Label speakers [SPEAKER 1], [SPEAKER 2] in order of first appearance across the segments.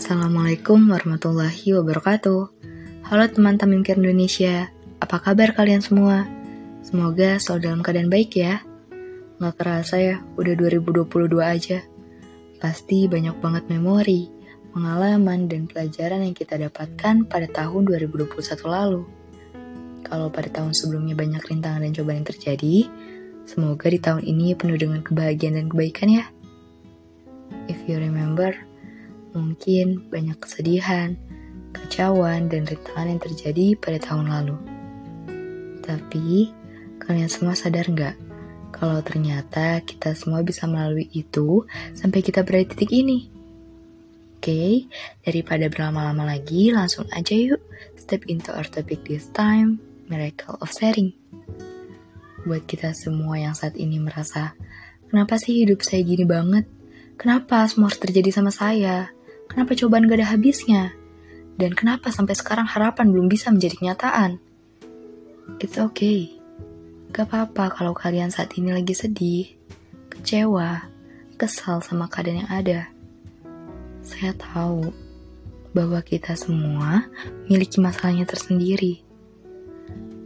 [SPEAKER 1] Assalamualaikum warahmatullahi wabarakatuh. Halo teman Tamimkir Indonesia, apa kabar kalian semua? Semoga selalu dalam keadaan baik ya. Nggak kerasa ya, udah 2022 aja. Pasti banyak banget memori, pengalaman, dan pelajaran yang kita dapatkan pada tahun 2021 lalu. Kalau pada tahun sebelumnya banyak rintangan dan cobaan yang terjadi, semoga di tahun ini penuh dengan kebahagiaan dan kebaikan ya. If you remember, Mungkin banyak kesedihan, kecauan, dan rintangan yang terjadi pada tahun lalu. Tapi, kalian semua sadar nggak kalau ternyata kita semua bisa melalui itu sampai kita berada di titik ini? Oke, daripada berlama-lama lagi, langsung aja yuk step into our topic this time, miracle of sharing. Buat kita semua yang saat ini merasa, kenapa sih hidup saya gini banget? Kenapa semua harus terjadi sama saya? Kenapa cobaan gak ada habisnya? Dan kenapa sampai sekarang harapan belum bisa menjadi kenyataan? It's okay. Gak apa-apa kalau kalian saat ini lagi sedih, kecewa, kesal sama keadaan yang ada. Saya tahu bahwa kita semua memiliki masalahnya tersendiri.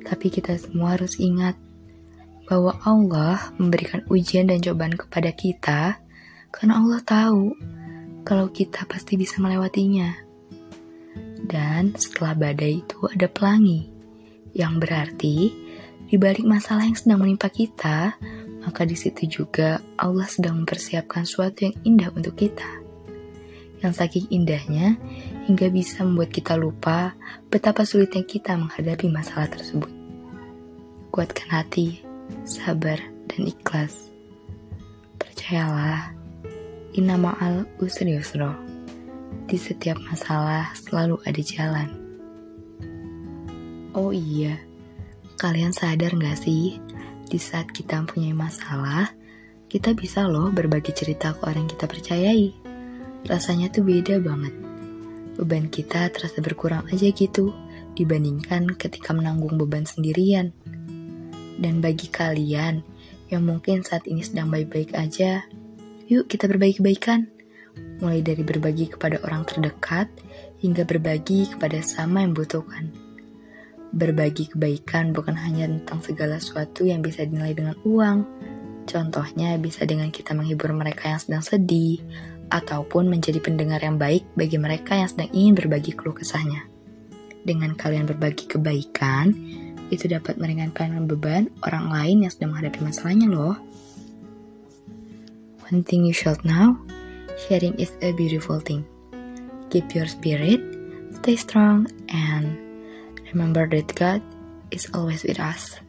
[SPEAKER 1] Tapi kita semua harus ingat bahwa Allah memberikan ujian dan cobaan kepada kita karena Allah tahu kalau kita pasti bisa melewatinya. Dan setelah badai itu ada pelangi, yang berarti di balik masalah yang sedang menimpa kita, maka di situ juga Allah sedang mempersiapkan sesuatu yang indah untuk kita. Yang saking indahnya hingga bisa membuat kita lupa betapa sulitnya kita menghadapi masalah tersebut. Kuatkan hati, sabar, dan ikhlas. Percayalah, Inna ma'al usri yusro. Di setiap masalah selalu ada jalan. Oh iya, kalian sadar gak sih? Di saat kita mempunyai masalah, kita bisa loh berbagi cerita ke orang yang kita percayai. Rasanya tuh beda banget. Beban kita terasa berkurang aja gitu dibandingkan ketika menanggung beban sendirian. Dan bagi kalian yang mungkin saat ini sedang baik-baik aja, Yuk kita berbagi kebaikan. Mulai dari berbagi kepada orang terdekat hingga berbagi kepada sama yang butuhkan. Berbagi kebaikan bukan hanya tentang segala sesuatu yang bisa dinilai dengan uang. Contohnya bisa dengan kita menghibur mereka yang sedang sedih, ataupun menjadi pendengar yang baik bagi mereka yang sedang ingin berbagi keluh kesahnya. Dengan kalian berbagi kebaikan, itu dapat meringankan beban orang lain yang sedang menghadapi masalahnya loh. One thing you should know, sharing is a beautiful thing. Keep your spirit, stay strong, and remember that God is always with us.